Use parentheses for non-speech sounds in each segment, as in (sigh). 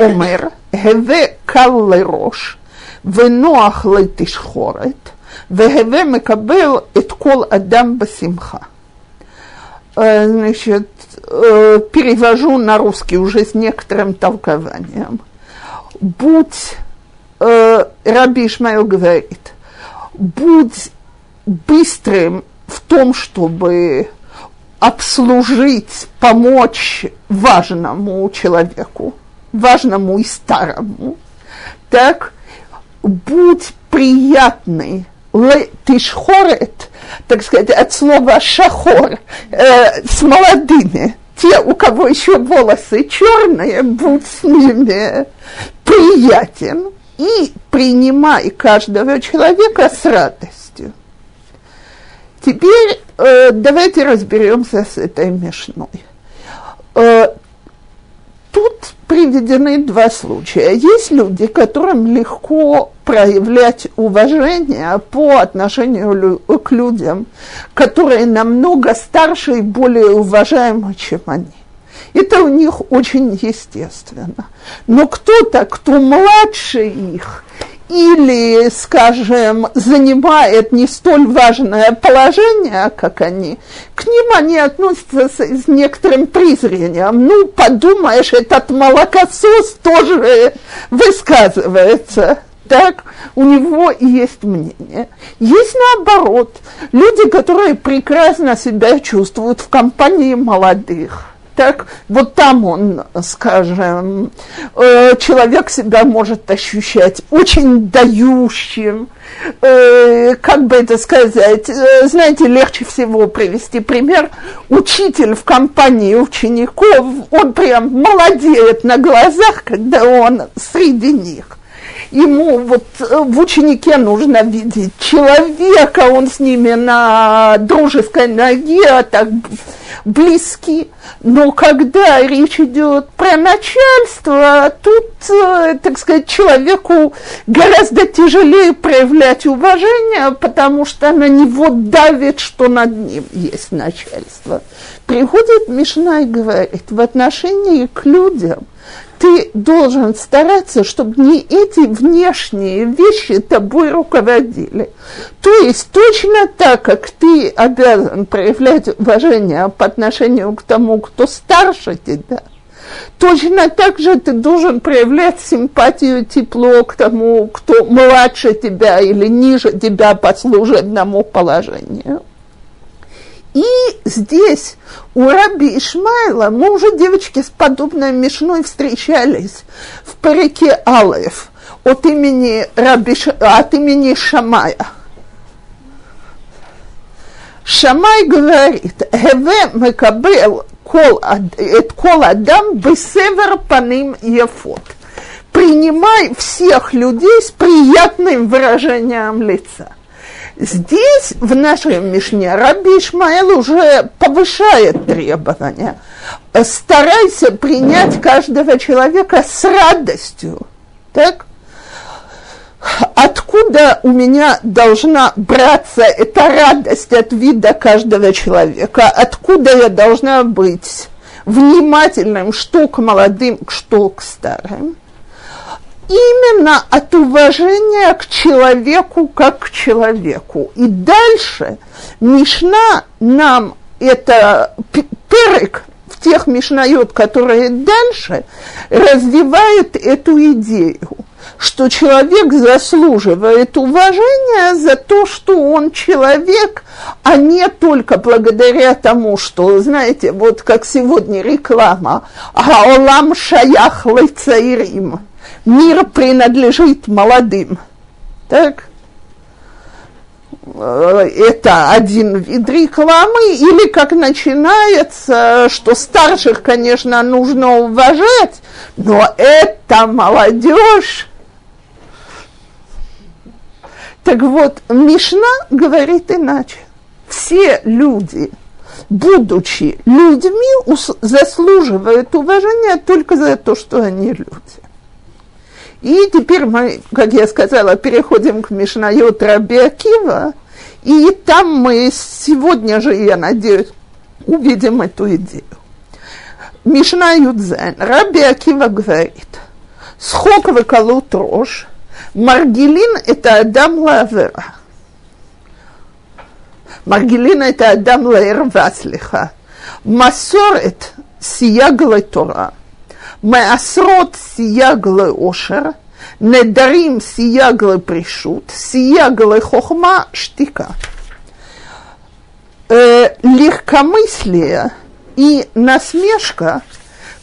אומר, הווה קל לראש ונוח לתשחורת, והווה מקבל את כל אדם בשמחה. Значит, перевожу на русский уже с некоторым толкованием. Будь, Раби Ишмаил говорит, будь быстрым в том, чтобы обслужить, помочь важному человеку, важному и старому, так будь приятный, тишхорет, так сказать, от слова шахор, э, с молодыми, те, у кого еще волосы черные, будь с ними приятен и принимай каждого человека с радостью. Теперь э, давайте разберемся с этой мешной. Э, тут приведены два случая. Есть люди, которым легко проявлять уважение по отношению к людям, которые намного старше и более уважаемы, чем они. Это у них очень естественно. Но кто-то, кто младше их или, скажем, занимает не столь важное положение, как они, к ним они относятся с, с некоторым презрением. Ну, подумаешь, этот молокосос тоже высказывается. Так, у него есть мнение. Есть наоборот, люди, которые прекрасно себя чувствуют в компании молодых – так вот там он, скажем, э, человек себя может ощущать очень дающим, э, как бы это сказать, э, знаете, легче всего привести пример, учитель в компании учеников, он прям молодеет на глазах, когда он среди них ему вот в ученике нужно видеть человека, он с ними на дружеской ноге, а так близки. Но когда речь идет про начальство, тут, э, так сказать, человеку гораздо тяжелее проявлять уважение, потому что на него давит, что над ним есть начальство. Приходит Мишна и говорит, в отношении к людям – ты должен стараться, чтобы не эти внешние вещи тобой руководили. То есть точно так, как ты обязан проявлять уважение по отношению к тому, кто старше тебя, точно так же ты должен проявлять симпатию, тепло к тому, кто младше тебя или ниже тебя по служебному положению. И здесь у Раби Ишмайла мы уже, девочки, с подобной мешной встречались в парике Алаев от имени, Раби, от имени Шамая. Шамай говорит, «Хеве мекабел кол, ад кол адам бесевер паним ефот». Принимай всех людей с приятным выражением лица. Здесь, в нашей Мишне, Раби Ишмаэл уже повышает требования. Старайся принять каждого человека с радостью. Так? Откуда у меня должна браться эта радость от вида каждого человека? Откуда я должна быть внимательным что к молодым, что к старым? Именно от уважения к человеку как к человеку. И дальше Мишна нам это перек в тех Мишнает, которые дальше, развивает эту идею, что человек заслуживает уважения за то, что он человек, а не только благодаря тому, что, знаете, вот как сегодня реклама «Аолам шаях лейцаирим» мир принадлежит молодым. Так? Э, это один вид рекламы, или как начинается, что старших, конечно, нужно уважать, но это молодежь. Так вот, Мишна говорит иначе. Все люди, будучи людьми, заслуживают уважения только за то, что они люди. И теперь мы, как я сказала, переходим к Мишнайот Раби Акива, и там мы сегодня же, я надеюсь, увидим эту идею. Мишна Юдзен, Раби Акива говорит, схок выколот рожь, Маргелин – это Адам Лавера. Маргелин – это Адам Лаэрва, слиха. Масорет – сияглы Тора. Маасрот – сияглы Ошер. Недарим – сияглы Пришут. Сияглы Хохма – Штика. Э, легкомыслие и насмешка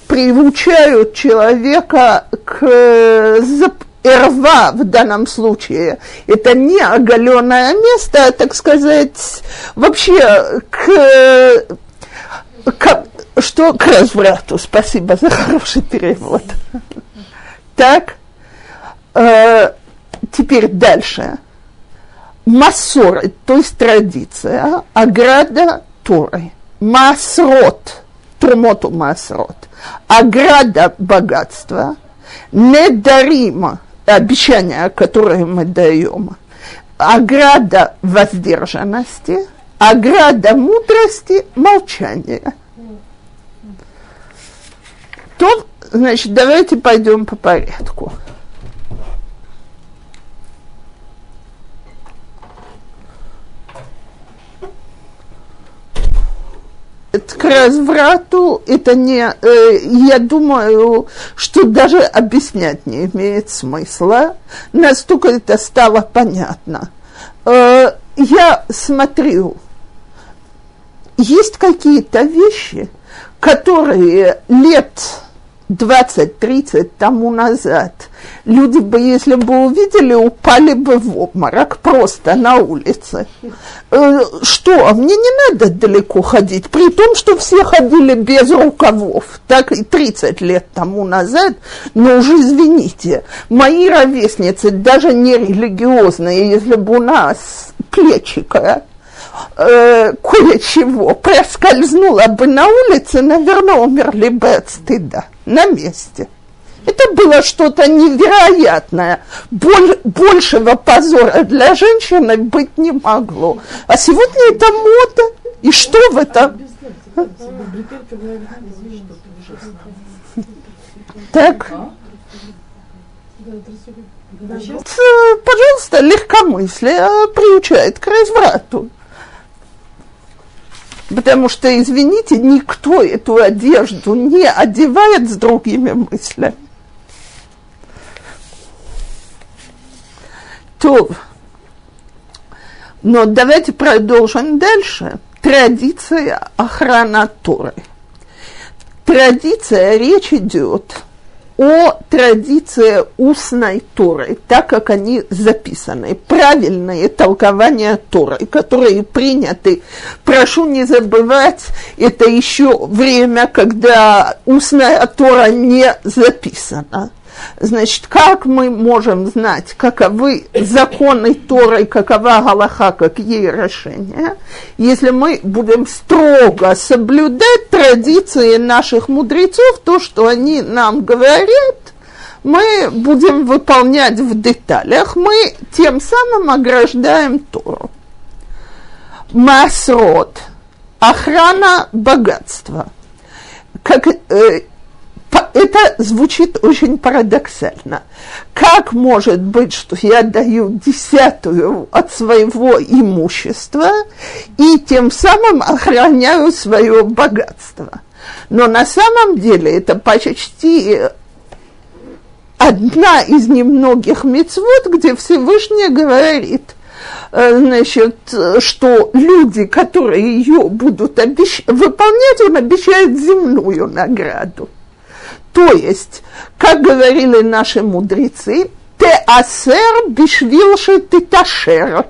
приучают человека к Эрва в данном случае это не оголенное место, а, так сказать, вообще к, к что к разврату. Спасибо за хороший перевод. Так, э, теперь дальше. Масор, то есть традиция, ограда Торы. Масрот, трумоту масрот. Ограда богатства. Недарима, обещания, которые мы даем, ограда воздержанности, ограда мудрости, молчания. То, значит, давайте пойдем по порядку. к разврату это не, э, я думаю, что даже объяснять не имеет смысла. Настолько это стало понятно. Э, я смотрю, есть какие-то вещи, которые лет 20-30 тому назад люди бы, если бы увидели, упали бы в обморок просто на улице. Э, что, а мне не надо далеко ходить, при том, что все ходили без рукавов, так и 30 лет тому назад, но уже извините, мои ровесницы, даже не религиозные, если бы у нас плечика э, кое-чего проскользнуло бы на улице, наверное, умерли бы от стыда на месте. Это было что-то невероятное. Боль, большего позора для женщины быть не могло. А сегодня это мода. И что в этом? Так. Пожалуйста, легкомыслие приучает к разврату. Потому что, извините, никто эту одежду не одевает с другими мыслями. То, но давайте продолжим дальше. Традиция охрана Торы. Традиция, речь идет о традиции устной Торы, так как они записаны, правильные толкования Торы, которые приняты. Прошу не забывать, это еще время, когда устная Тора не записана. Значит, как мы можем знать, каковы законы Торы, какова Галаха, какие решения, если мы будем строго соблюдать традиции наших мудрецов, то, что они нам говорят, мы будем выполнять в деталях, мы тем самым ограждаем Тору. Масрот – охрана богатства. Как, э, это звучит очень парадоксально. Как может быть, что я даю десятую от своего имущества и тем самым охраняю свое богатство? Но на самом деле это почти одна из немногих мецвод, где Всевышний говорит, э, значит, что люди, которые ее будут обещ... выполнять, он обещает земную награду. То есть, как говорили наши мудрецы, те асер бишвилши титашер.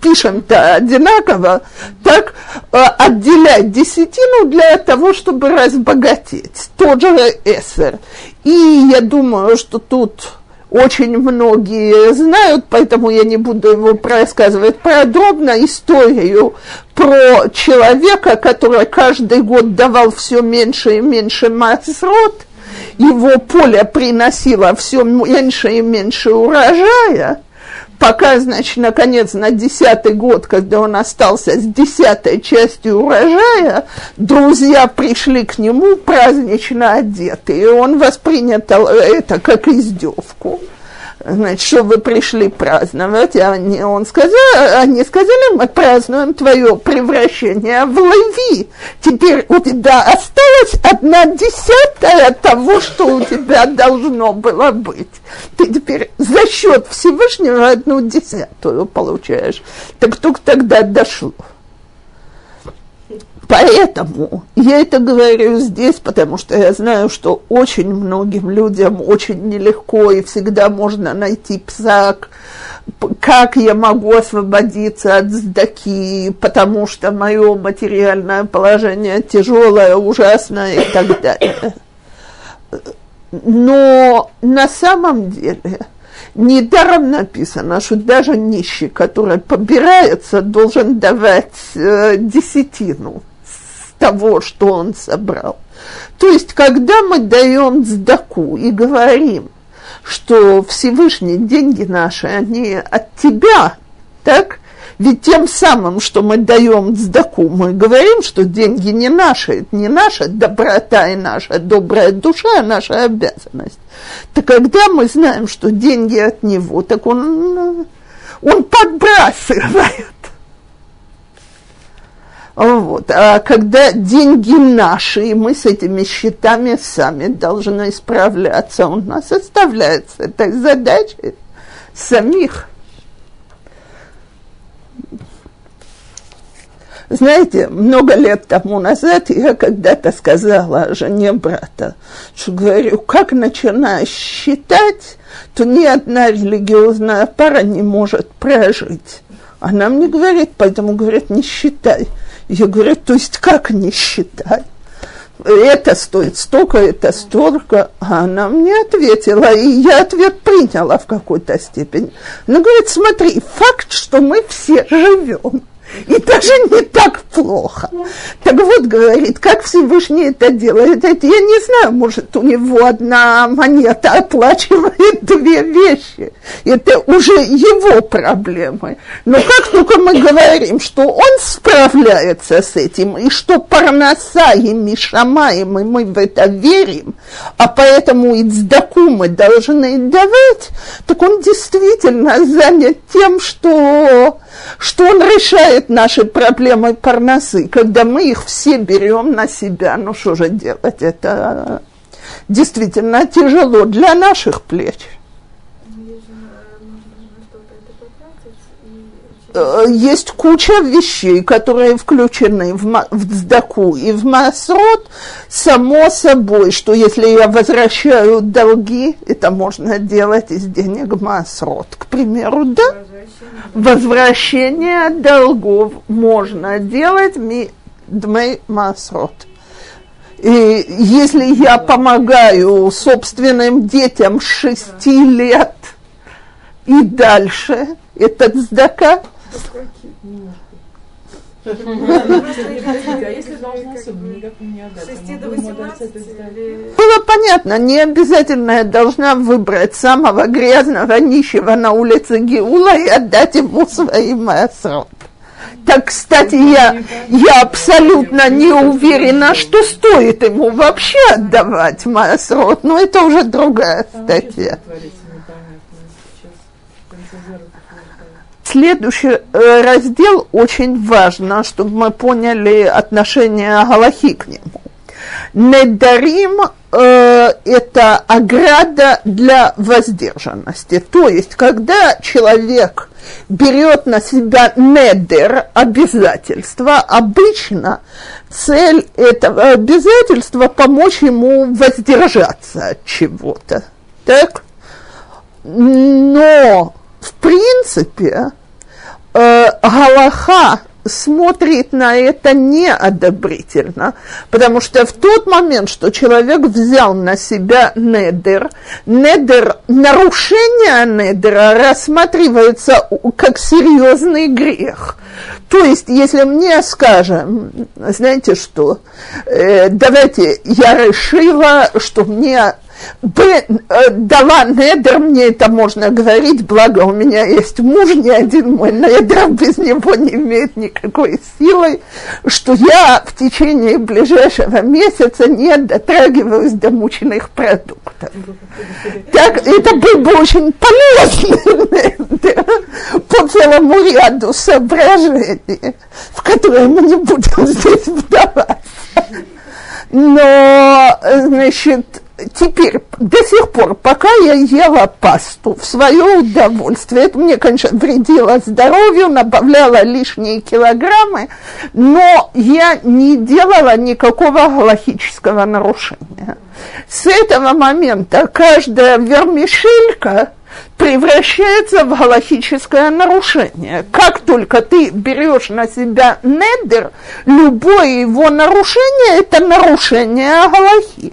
Пишем-то одинаково, так э, отделять десятину для того, чтобы разбогатеть. Тот же эсер. И я думаю, что тут очень многие знают, поэтому я не буду его рассказывать подробно, историю про человека, который каждый год давал все меньше и меньше масрот, его поле приносило все меньше и меньше урожая, пока, значит, наконец, на десятый год, когда он остался с десятой частью урожая, друзья пришли к нему празднично одеты, и он воспринял это как издевку значит, что вы пришли праздновать, а они, он сказал, они сказали, мы празднуем твое превращение в леви. Теперь у тебя осталась одна десятая того, что у тебя должно было быть. Ты теперь за счет Всевышнего одну десятую получаешь. Так только тогда дошло. Поэтому я это говорю здесь, потому что я знаю, что очень многим людям очень нелегко и всегда можно найти псак, как я могу освободиться от сдаки, потому что мое материальное положение тяжелое, ужасное и так далее. Но на самом деле недаром написано, что даже нищий, который побирается, должен давать э, десятину того, что он собрал. То есть, когда мы даем сдаку и говорим, что Всевышний деньги наши, они от тебя, так? Ведь тем самым, что мы даем сдаку, мы говорим, что деньги не наши, это не наша доброта и наша добрая душа, а наша обязанность. Так когда мы знаем, что деньги от него, так он, он подбрасывает вот. А когда деньги наши, и мы с этими счетами сами должны справляться, у нас оставляется этой задачей самих. Знаете, много лет тому назад я когда-то сказала жене брата, что говорю, как начинаешь считать, то ни одна религиозная пара не может прожить. Она мне говорит, поэтому говорит, не считай. Я говорю, то есть как не считай? Это стоит столько, это столько. А она мне ответила, и я ответ приняла в какой-то степени. Она говорит, смотри, факт, что мы все живем и даже не так плохо. Так вот, говорит, как Всевышний это делает, это я не знаю, может, у него одна монета оплачивает две вещи. Это уже его проблемы. Но как только мы говорим, что он справляется с этим, и что парноса и мишамаем, и мы в это верим, а поэтому и цдаку мы должны давать, так он действительно занят тем, что что он решает наши проблемы парносы, когда мы их все берем на себя. Ну что же делать? Это действительно тяжело для наших плеч. Э, есть куча вещей, которые включены в, в Цдаку и в Масрот, само собой, что если я возвращаю долги, это можно делать из денег Масрот, к примеру, да? Возвращение долгов можно делать ми дмей Масрот. И если я помогаю собственным детям шести лет и дальше, это цдака, было понятно, не обязательно я должна выбрать самого грязного нищего на улице Геула и отдать ему свои масрот. Так, кстати, я, я абсолютно не уверена, что стоит ему вообще отдавать масрот, но это уже другая статья. Следующий э, раздел очень важно, чтобы мы поняли отношение Галахи к нему. Недарим э, это ограда для воздержанности. То есть, когда человек берет на себя недер, обязательство, обычно цель этого обязательства помочь ему воздержаться от чего-то. Так? Но в принципе, э, Галаха смотрит на это неодобрительно, потому что в тот момент, что человек взял на себя недер, недер, нарушение недера рассматривается как серьезный грех. То есть, если мне скажем, знаете что, э, давайте, я решила, что мне Б, э, дала недер, мне это можно говорить, благо у меня есть муж, ни один мой недер без него не имеет никакой силы, что я в течение ближайшего месяца не дотрагиваюсь до мучных продуктов. Так, это был бы очень полезный недер по целому ряду соображений, в которые мы не будем здесь вдаваться. Но, значит, теперь, до сих пор, пока я ела пасту в свое удовольствие, это мне, конечно, вредило здоровью, набавляло лишние килограммы, но я не делала никакого галахического нарушения. С этого момента каждая вермишелька превращается в галахическое нарушение. Как только ты берешь на себя недер, любое его нарушение – это нарушение галахи.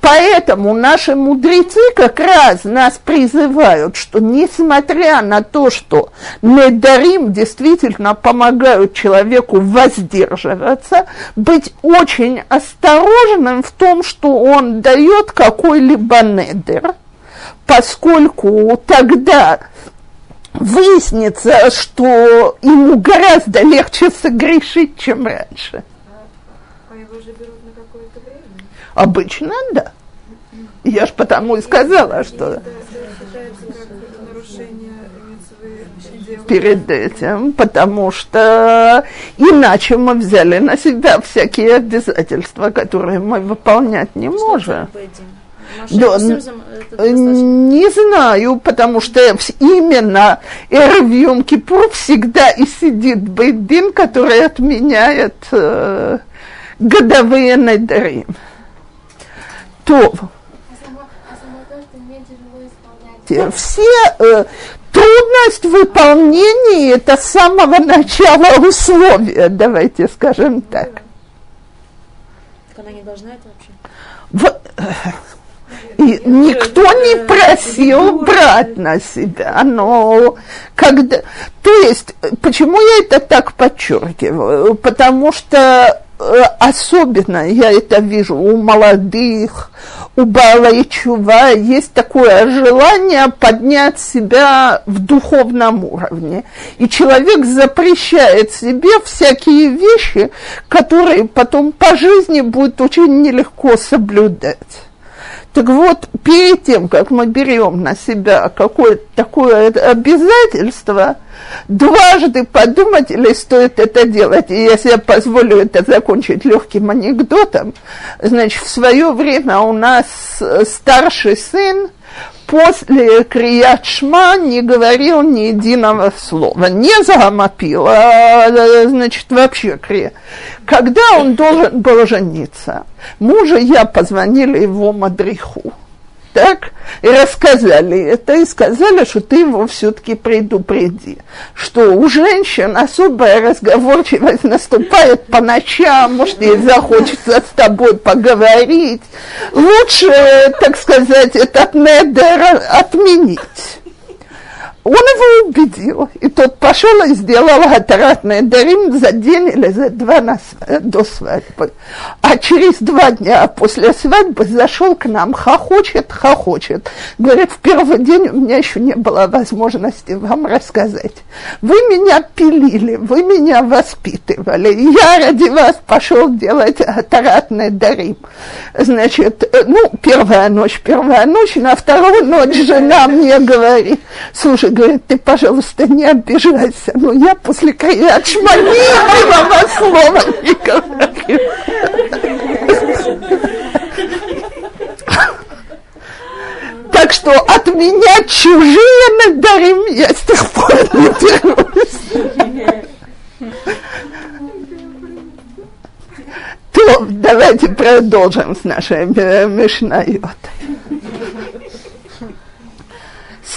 Поэтому наши мудрецы как раз нас призывают, что несмотря на то, что недарим действительно помогают человеку воздерживаться, быть очень осторожным в том, что он дает какой-либо недер – поскольку тогда выяснится, что ему гораздо легче согрешить, чем раньше. А его же берут на какое-то время? Обычно, да. Я ж потому и сказала, что... перед этим, потому что иначе мы взяли на себя всякие обязательства, которые мы выполнять не можем. Да, не знаю, потому что именно Эрвьем Кипур всегда и сидит Бейдин, который отменяет э, годовые надарим. То все э, трудность выполнения это с самого начала условия, давайте скажем так. Так она не должна это вообще? В, и никто не просил брать на себя, но когда... То есть, почему я это так подчеркиваю? Потому что э, особенно я это вижу у молодых, у Бала и Чува, есть такое желание поднять себя в духовном уровне. И человек запрещает себе всякие вещи, которые потом по жизни будет очень нелегко соблюдать. Так вот, перед тем, как мы берем на себя какое-то такое обязательство, дважды подумать, или стоит это делать. И если я позволю это закончить легким анекдотом, значит, в свое время у нас старший сын – после Крият не говорил ни единого слова, не загомопил, а, значит, вообще крия. Когда он должен был жениться, мужа я позвонила его мадриху так, и рассказали это, и сказали, что ты его все-таки предупреди, что у женщин особая разговорчивость наступает по ночам, может, ей захочется с тобой поговорить. Лучше, так сказать, этот недер отменить. Он его убедил, и тот пошел и сделал гатаратный дарим за день или за два на, до свадьбы. А через два дня после свадьбы зашел к нам, хохочет, хохочет. Говорит, в первый день у меня еще не было возможности вам рассказать. Вы меня пилили, вы меня воспитывали. Я ради вас пошел делать гатаратный дарим. Значит, ну, первая ночь, первая ночь, на вторую ночь жена мне говорит, слушай, говорит, ты, пожалуйста, не обижайся, но я после Каят Шмани этого слова не говорю. Так что от меня чужие надарим я с тех пор не берусь. То давайте продолжим с нашей Мишнайотой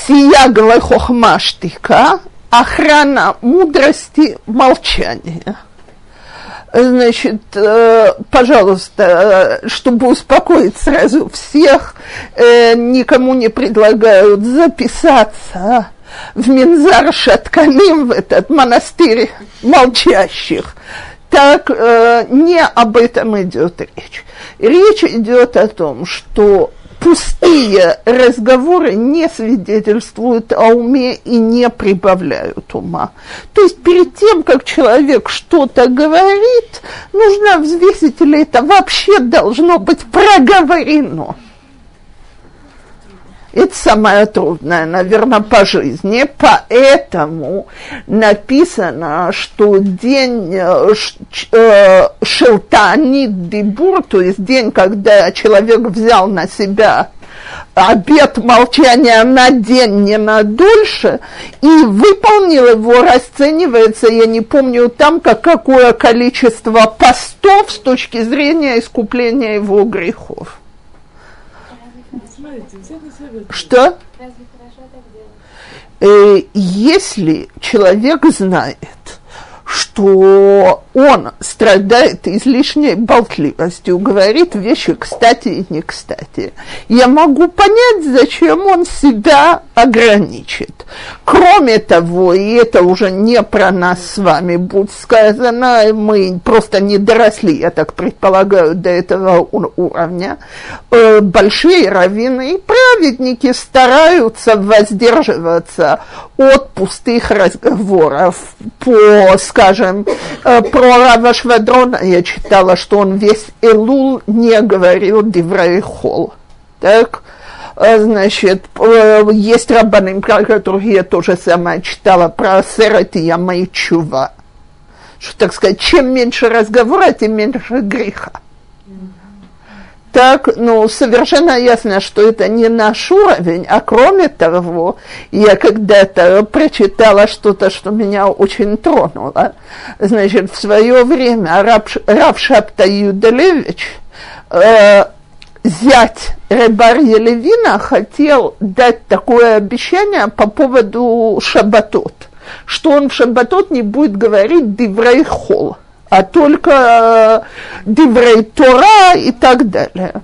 сиягла хохма штыка, охрана мудрости молчания. Значит, э, пожалуйста, э, чтобы успокоить сразу всех, э, никому не предлагают записаться в Минзар Шаткалим, в этот монастырь молчащих. Так не об этом идет речь. Речь идет о том, что пустые разговоры не свидетельствуют о уме и не прибавляют ума. То есть перед тем, как человек что-то говорит, нужно взвесить, или это вообще должно быть проговорено. Это самое трудное, наверное, по жизни. Поэтому написано, что день э, э, шелтани дебур, то есть день, когда человек взял на себя обет молчания на день, не на дольше, и выполнил его, расценивается, я не помню там, как какое количество постов с точки зрения искупления его грехов. Что? Э, если человек знает, что он страдает излишней болтливостью, говорит вещи кстати и не кстати. Я могу понять, зачем он себя ограничит. Кроме того, и это уже не про нас с вами будет сказано, мы просто не доросли, я так предполагаю, до этого уровня, э, большие раввины и праведники стараются воздерживаться от пустых разговоров по, скажем, э, про Рава Швадрона я читала, что он весь Элул не говорил Диврей-Хол. Так? А, значит, э, есть рабаны, про которых я тоже сама читала, про Серет и Яма Чува. Что, так сказать, чем меньше разговора, тем меньше греха. Так, ну, совершенно ясно, что это не наш уровень, а кроме того, я когда-то прочитала что-то, что меня очень тронуло. Значит, в свое время Раб, Раб Шапта Юделевич э, зять Ребар Елевина хотел дать такое обещание по поводу шабатот, что он в шабатот не будет говорить диврей хол, а только диврей Тора и так далее.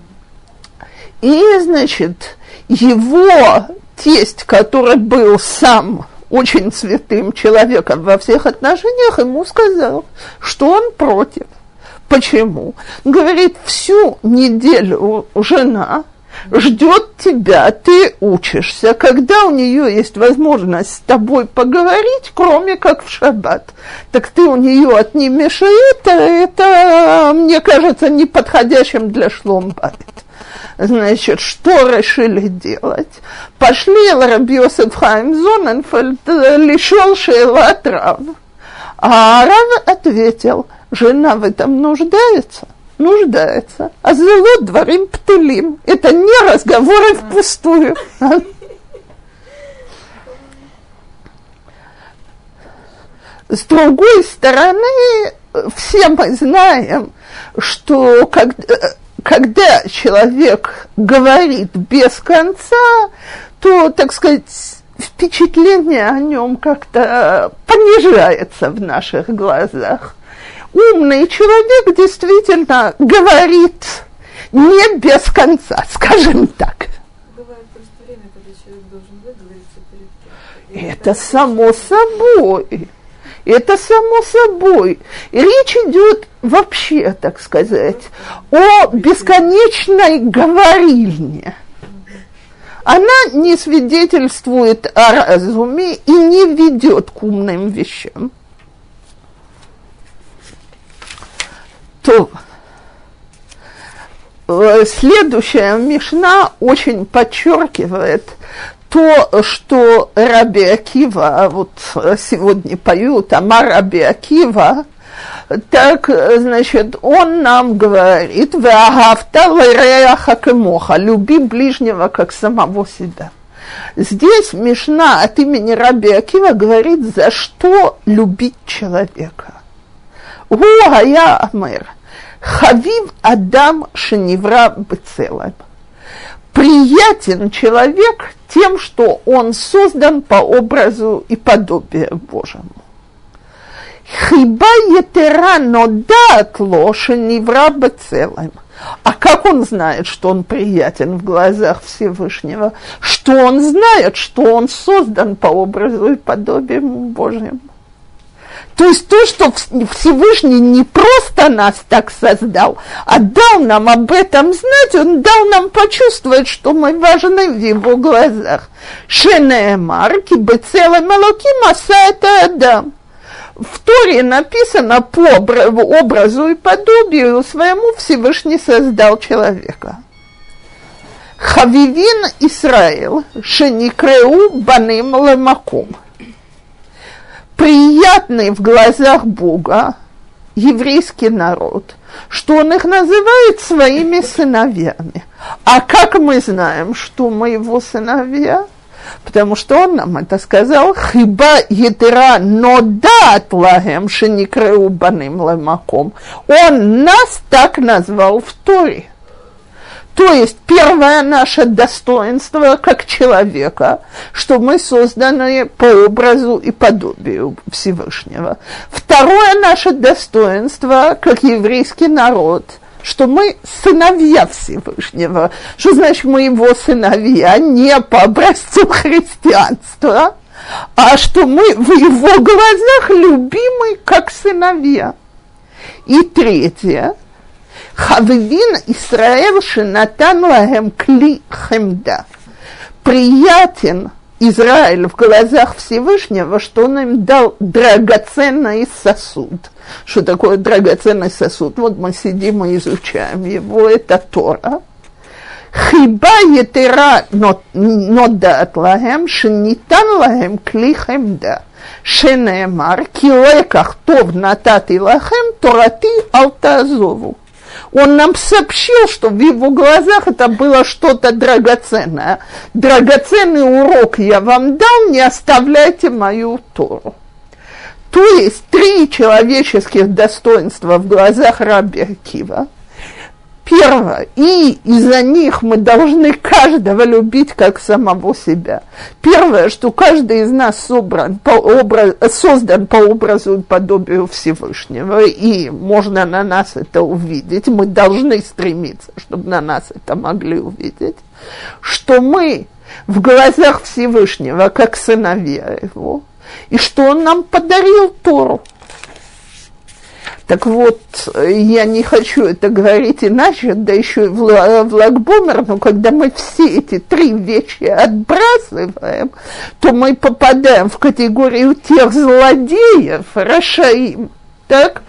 И, значит, его тесть, который был сам очень святым человеком во всех отношениях, ему сказал, что он против – Почему? Говорит, всю неделю жена ждет тебя, ты учишься, когда у нее есть возможность с тобой поговорить, кроме как в шаббат. Так ты у нее отнимешь это, это, мне кажется, неподходящим для шломбайт. Значит, что решили делать? Пошли Рабиосеф Хайм Зоненфельд, лишил Шейла Рав. А Рав ответил – жена в этом нуждается, нуждается. А зело дворим птылим. Это не разговоры впустую. С другой стороны, все мы знаем, что когда человек говорит без конца, то, так сказать, впечатление о нем как-то понижается в наших глазах умный человек действительно говорит не без конца, (laughs) скажем так. Это само собой. Это само собой. И речь идет вообще, так сказать, о бесконечной говорильне. Она не свидетельствует о разуме и не ведет к умным вещам. То э, следующая Мишна очень подчеркивает то, что Раби Акива, вот сегодня поют Амар Раби Акива, так, значит, он нам говорит, «Люби ближнего, как самого себя». Здесь Мишна от имени Раби Акива говорит, за что любить человека. Гу гая амер. Хавив Адам Шеневра Бецелем. Приятен человек тем, что он создан по образу и подобию Божьему. Хиба етера, но да от лоши не враба целым. А как он знает, что он приятен в глазах Всевышнего? Что он знает, что он создан по образу и подобию Божьему? То есть то, что Всевышний не просто нас так создал, а дал нам об этом знать, он дал нам почувствовать, что мы важны в его глазах. Шенеемар, кибецелем элоким, аса это Адам. В Торе написано по образу и подобию своему Всевышний создал человека. Хавивин Исраил, шеникреу баним лемакум – приятный в глазах Бога еврейский народ, что он их называет своими сыновьями. А как мы знаем, что мы его сыновья? Потому что он нам это сказал, хиба етера нодат лагем шеникреу баним лемаком. Он нас так назвал в Торе. То есть первое наше достоинство как человека, что мы созданы по образу и подобию Всевышнего. Второе наше достоинство как еврейский народ – что мы сыновья Всевышнего. Что значит мы его сыновья не по образцу христианства, а что мы в его глазах любимы как сыновья. И третье, Хаввин Исраэль Шинатан Лахем Кли Хемда. Приятен Израиль в глазах Всевышнего, что он им дал драгоценный сосуд. Что такое драгоценный сосуд? Вот мы сидим и изучаем его, это Тора. Хиба етера нодат лахем, шенитан лахем клихем да. Шенемар, килеках тов натат лахем, торати алтазову он нам сообщил, что в его глазах это было что-то драгоценное. Драгоценный урок я вам дал, не оставляйте мою Тору. То есть три человеческих достоинства в глазах Раби Акива – Первое, и из-за них мы должны каждого любить как самого себя. Первое, что каждый из нас собран по образ, создан по образу и подобию Всевышнего, и можно на нас это увидеть, мы должны стремиться, чтобы на нас это могли увидеть, что мы в глазах Всевышнего, как сыновья его, и что он нам подарил Тору. Так вот, я не хочу это говорить иначе, да еще и в, в Лагбомер, но когда мы все эти три вещи отбрасываем, то мы попадаем в категорию тех злодеев, Рашаим, так,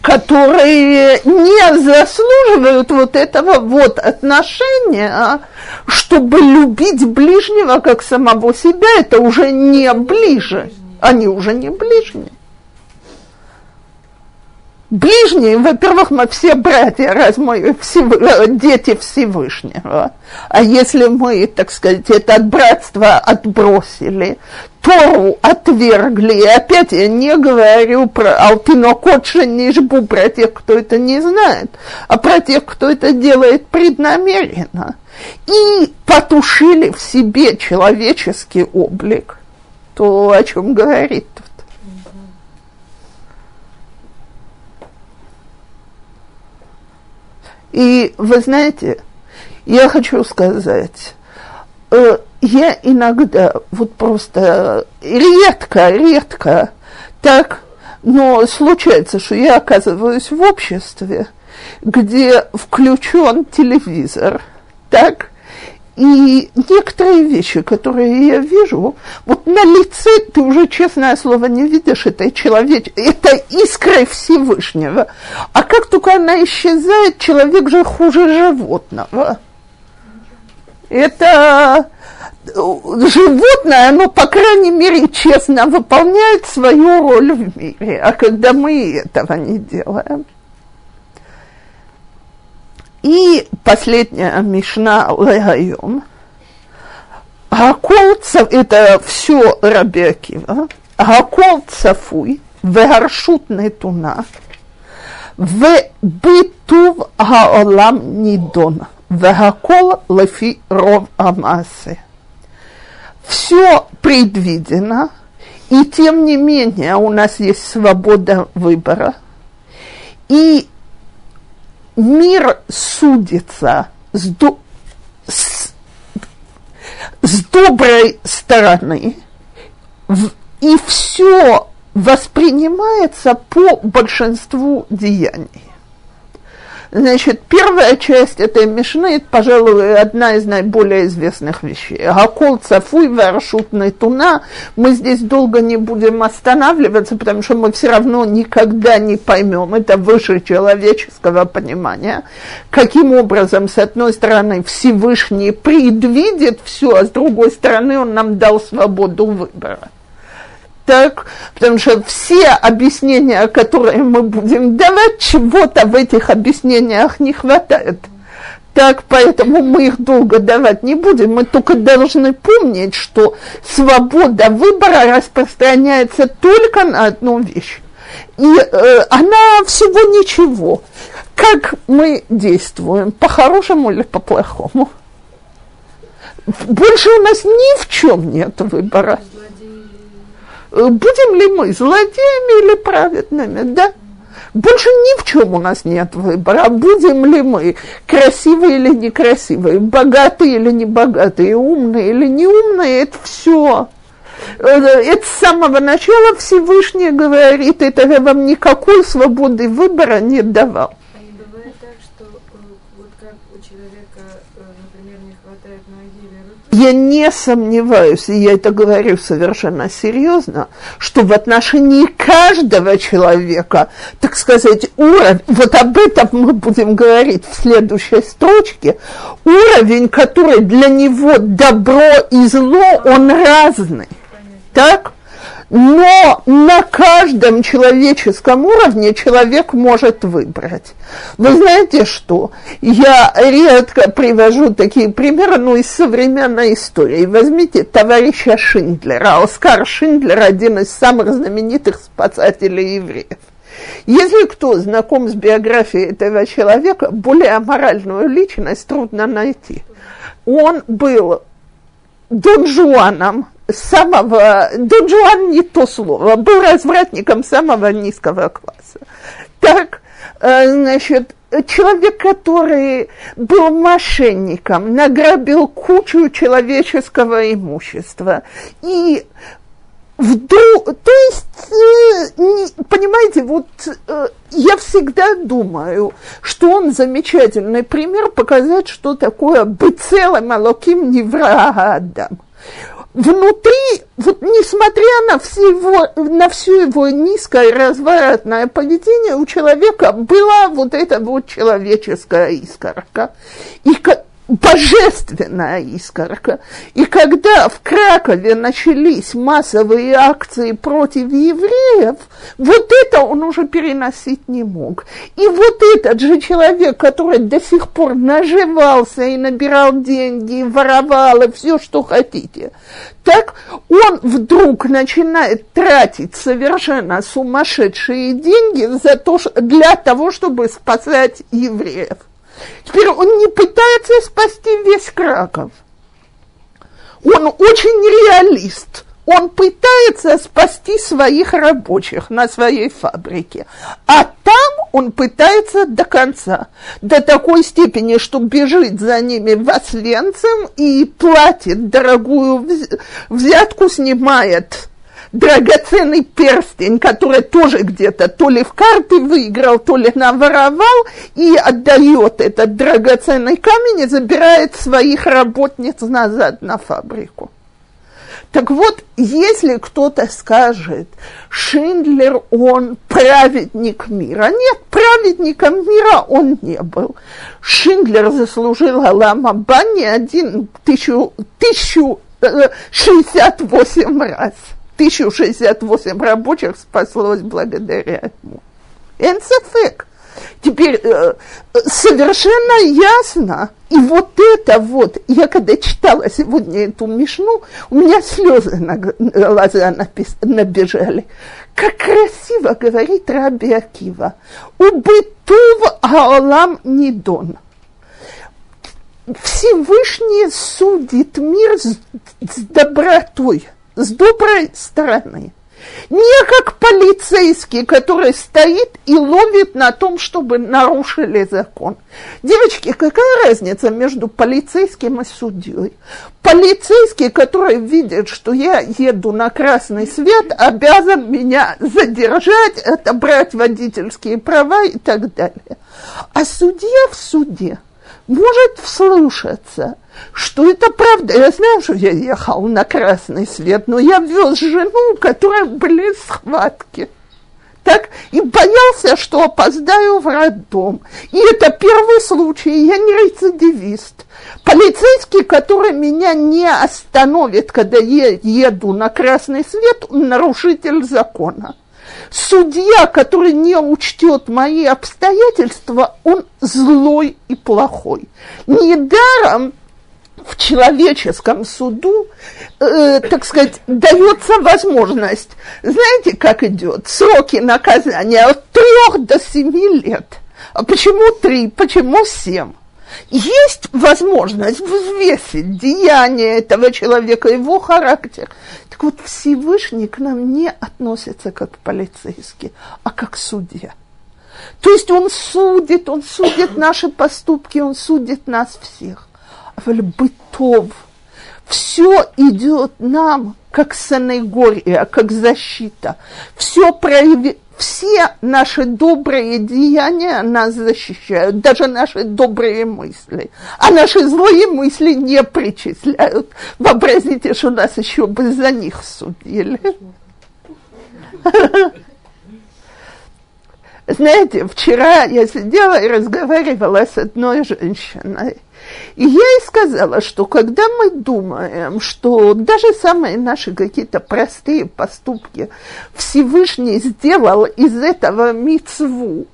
которые не заслуживают вот этого вот отношения, чтобы любить ближнего как самого себя, это уже не ближе, они уже не ближние. Ближние, во-первых, мы все братья, раз мы всев... Дети Всевышнего. А если мы, так сказать, это братство отбросили, Тору отвергли, и опять я не говорю про Алтинокотша Нижбу, про тех, кто это не знает, а про тех, кто это делает преднамеренно, и потушили в себе человеческий облик, то о чем говорит И вы знаете, я хочу сказать, э, я иногда вот просто редко, редко так, но случается, что я оказываюсь в обществе, где включен телевизор, так, и некоторые вещи, которые я вижу, вот на лице ты уже, честное слово, не видишь этой человеч... это искрой Всевышнего. А как только она исчезает, человек же хуже животного. Это животное, оно, по крайней мере, честно выполняет свою роль в мире. А когда мы этого не делаем – и последняя Мишна Легайом. Гакол – это все Рабиакива. Гакол цафуй, вегаршут нетуна, в бытув гаолам нидона, вегакол лефи ров амасы. Все предвидено, и тем не менее у нас есть свобода выбора. И мир судится с, до, с, с доброй стороны, и все воспринимается по большинству деяний. Значит, первая часть этой Мишны, пожалуй, одна из наиболее известных вещей. Гакол цафуй варшутный туна. Мы здесь долго не будем останавливаться, потому что мы все равно никогда не поймем, это выше человеческого понимания, каким образом, с одной стороны, Всевышний предвидит все, а с другой стороны, он нам дал свободу выбора так, потому что все объяснения, которые мы будем давать, чего-то в этих объяснениях не хватает. Так, поэтому мы их долго давать не будем. Мы только должны помнить, что свобода выбора распространяется только на одну вещь. И э, она всего ничего. Как мы действуем, по-хорошему или по-плохому? Больше у нас ни в чем нет выбора. Э, будем ли мы злодеями или праведными, да? Больше ни в чем у нас нет выбора. Будем ли мы красивые или некрасивые, богатые или небогатые, умные или неумные, это все. Э, это с самого начала Всевышний говорит, это вам никакой свободы выбора не давал. Я не сомневаюсь, и я это говорю совершенно серьезно, что в отношении каждого человека, так сказать, уровень, вот об этом мы будем говорить в следующей строчке, уровень, который для него добро и зло, он разный. Так? Но на каждом человеческом уровне человек может выбрать. Вы знаете что? Я редко привожу такие примеры, но из современной истории. Возьмите товарища Шиндлера. Оскар Шиндлер один из самых знаменитых спасателей евреев. Если кто знаком с биографией этого человека, более аморальную личность трудно найти. Он был Дон Жуаном самого, Дон Жуан не то слово, был развратником самого низкого класса. Так, э, значит, человек, который был мошенником, награбил кучу человеческого имущества и вдруг, то есть, э, понимаете, вот э, я всегда думаю, что он замечательный пример показать, что такое быть целым Алоким Невра Адам внутри, вот несмотря на, все его, на все его низкое разворотное поведение, у человека была вот эта вот человеческая искорка. И божественная искорка. И когда в Кракове начались массовые акции против евреев, вот это он уже переносить не мог. И вот этот же человек, который до сих пор наживался и набирал деньги, и воровал, и все, что хотите, так он вдруг начинает тратить совершенно сумасшедшие деньги за то, для того, чтобы спасать евреев. Теперь он не пытается спасти весь Краков. Он очень реалист. Он пытается спасти своих рабочих на своей фабрике. А там он пытается до конца. До такой степени, что бежит за ними в Освенцим и платит дорогую взятку, снимает драгоценный перстень, который тоже где-то то ли в карты выиграл, то ли наворовал, и отдает этот драгоценный камень и забирает своих работниц назад на фабрику. Так вот, если кто-то скажет, Шиндлер, он праведник мира. Нет, праведником мира он не был. Шиндлер заслужил Алама Бани один тысячу, тысячу э, шестьдесят восемь раз. 1068 рабочих спаслось благодаря ему. Энцефек. Теперь э, совершенно ясно, и вот это вот, я когда читала сегодня эту мишну, у меня слезы на глаза напис, набежали. Как красиво говорит Раби Акива. Убытув аолам нидон. Всевышний судит мир с, с добротой – с доброй стороны. Не как полицейский, который стоит и ловит на том, чтобы нарушили закон. Девочки, какая разница между полицейским и судьей? Полицейский, который видит, что я еду на красный свет, обязан меня задержать, отобрать водительские права и так далее. А судья в суде может вслушаться – что это правда. Я знаю, что я ехал на красный свет, но я вез жену, у которой были схватки. Так, и боялся, что опоздаю в роддом. И это первый случай, я не рецидивист. Полицейский, который меня не остановит, когда я еду на красный свет, он нарушитель закона. Судья, который не учтет мои обстоятельства, он злой и плохой. Недаром в человеческом суду, э, так сказать, дается возможность. Знаете, как идет? Сроки наказания от трех до семи лет. А почему три? Почему семь? Есть возможность взвесить деяние этого человека, его характер. Так вот, Всевышний к нам не относится как полицейский, а как судья. То есть он судит, он судит наши поступки, он судит нас всех бытов. Все идет нам как санегория, как защита. Все прояви... Все наши добрые деяния нас защищают, даже наши добрые мысли. А наши злые мысли не причисляют. Вообразите, что нас еще бы за них судили. Знаете, вчера я сидела и разговаривала с одной женщиной. И я ей сказала, что когда мы думаем, что даже самые наши какие-то простые поступки Всевышний сделал из этого мицву,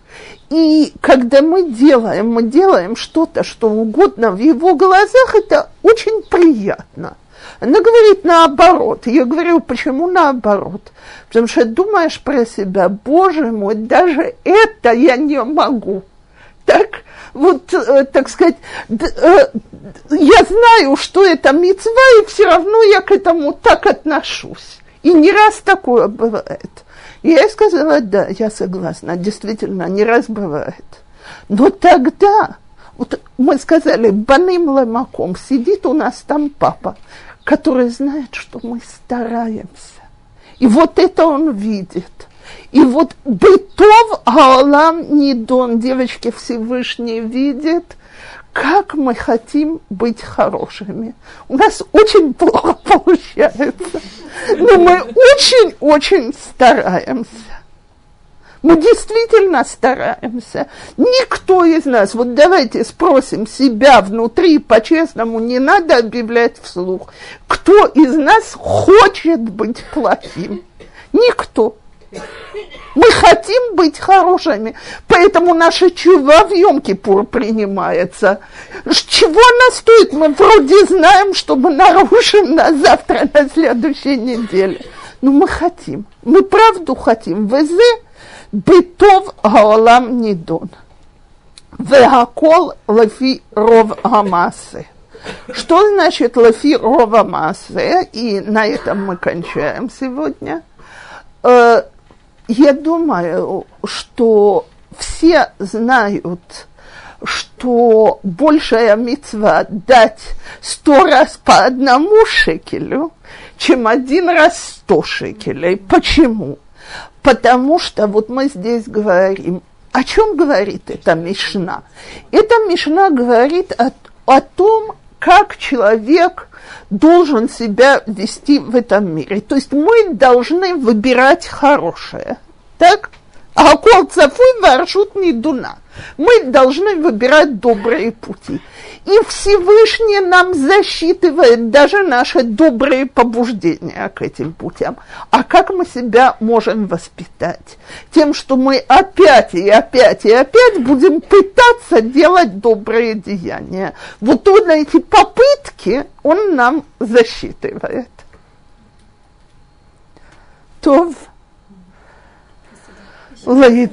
и когда мы делаем, мы делаем что-то, что угодно в его глазах, это очень приятно. Она говорит наоборот. Я говорю, почему наоборот? Потому что думаешь про себя, боже мой, даже это я не могу. Так, вот, э, так сказать, э, я знаю, что это мецва, и все равно я к этому так отношусь. И не раз такое бывает. И я сказала, да, я согласна, действительно, не раз бывает. Но тогда, вот мы сказали, баным ломаком, сидит у нас там папа, который знает, что мы стараемся. И вот это он видит. И вот бытов Аолам Нидон, девочки Всевышний видит, как мы хотим быть хорошими. У нас очень плохо (laughs) получается, но мы очень-очень стараемся. Мы действительно стараемся. Никто из нас, вот давайте спросим себя внутри, по-честному, не надо объявлять вслух, кто из нас хочет быть плохим. Никто. Мы хотим быть хорошими, поэтому наша чува в Йом-Кипур принимается. Чего она стоит? Мы вроде знаем, что мы нарушим на завтра, на следующей неделе. Но мы хотим, мы правду хотим. Везе бытов гаолам нидон. Вегакол лафи ров гамасы. Что значит лафи ров гамасы? И на этом мы кончаем сегодня э, я думаю, что все знают, что большая мецва дать сто раз по одному шекелю, чем один раз сто шекелей. Почему? Потому что вот мы здесь говорим, о чем говорит эта Мишна? Эта Мишна говорит о, о том, как человек должен себя вести в этом мире. То есть мы должны выбирать хорошее. Так? А кол цафуй варшут не дуна. Мы должны выбирать добрые пути. И Всевышний нам засчитывает даже наши добрые побуждения к этим путям. А как мы себя можем воспитать? Тем, что мы опять и опять и опять будем пытаться делать добрые деяния. Вот он эти попытки, он нам засчитывает. То, владеет